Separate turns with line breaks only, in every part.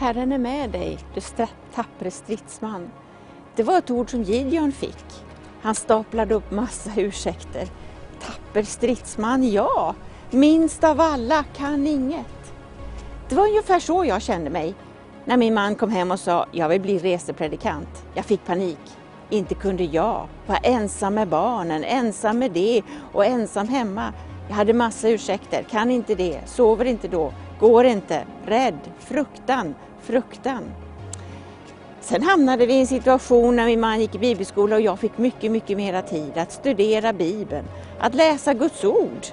Herren är med dig, du tappre stridsman. Det var ett ord som Gideon fick. Han staplade upp massa ursäkter. Tapper stridsman, ja, minst av alla, kan inget. Det var ungefär så jag kände mig när min man kom hem och sa jag vill bli resepredikant. Jag fick panik. Inte kunde jag vara ensam med barnen, ensam med det och ensam hemma. Jag hade massa ursäkter, kan inte det, sover inte då, går inte, rädd, fruktan, fruktan. Sen hamnade vi i en situation när min man gick i bibelskola och jag fick mycket, mycket mera tid att studera Bibeln, att läsa Guds ord.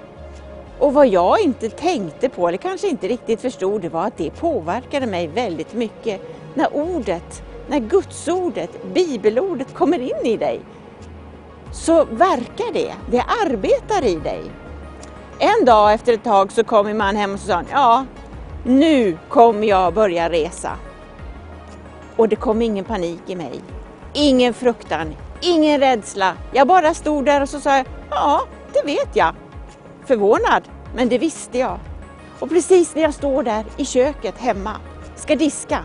Och vad jag inte tänkte på, eller kanske inte riktigt förstod, det var att det påverkade mig väldigt mycket. När ordet, när Gudsordet, bibelordet kommer in i dig, så verkar det, det arbetar i dig. En dag efter ett tag så kom min man hem och sa, ja, nu kommer jag börja resa. Och det kom ingen panik i mig. Ingen fruktan, ingen rädsla. Jag bara stod där och så sa jag, ja, det vet jag. Förvånad, men det visste jag. Och precis när jag står där i köket hemma, ska diska,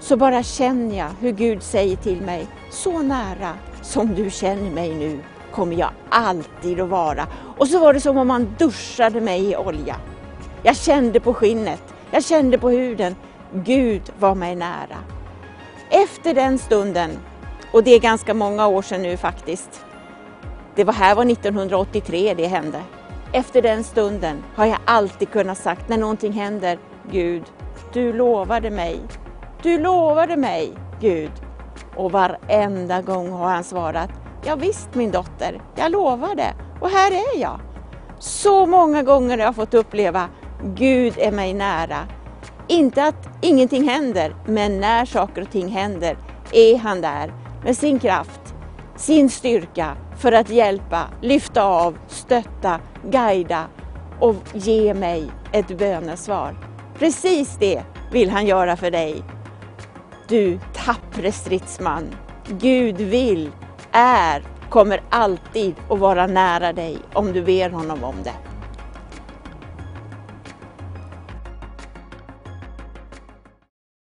så bara känner jag hur Gud säger till mig, så nära som du känner mig nu kommer jag alltid att vara. Och så var det som om man duschade mig i olja. Jag kände på skinnet, jag kände på huden, Gud var mig nära. Efter den stunden, och det är ganska många år sedan nu faktiskt, det var här var 1983 det hände. Efter den stunden har jag alltid kunnat sagt när någonting händer, Gud, du lovade mig. Du lovade mig, Gud. Och varenda gång har han svarat, ja visst min dotter, jag lovar det och här är jag. Så många gånger har jag fått uppleva, Gud är mig nära. Inte att ingenting händer, men när saker och ting händer är han där med sin kraft, sin styrka för att hjälpa, lyfta av, stötta, guida och ge mig ett bönesvar. Precis det vill han göra för dig. Du tappre stridsman. Gud vill, är, kommer alltid att vara nära dig om du ber honom om det.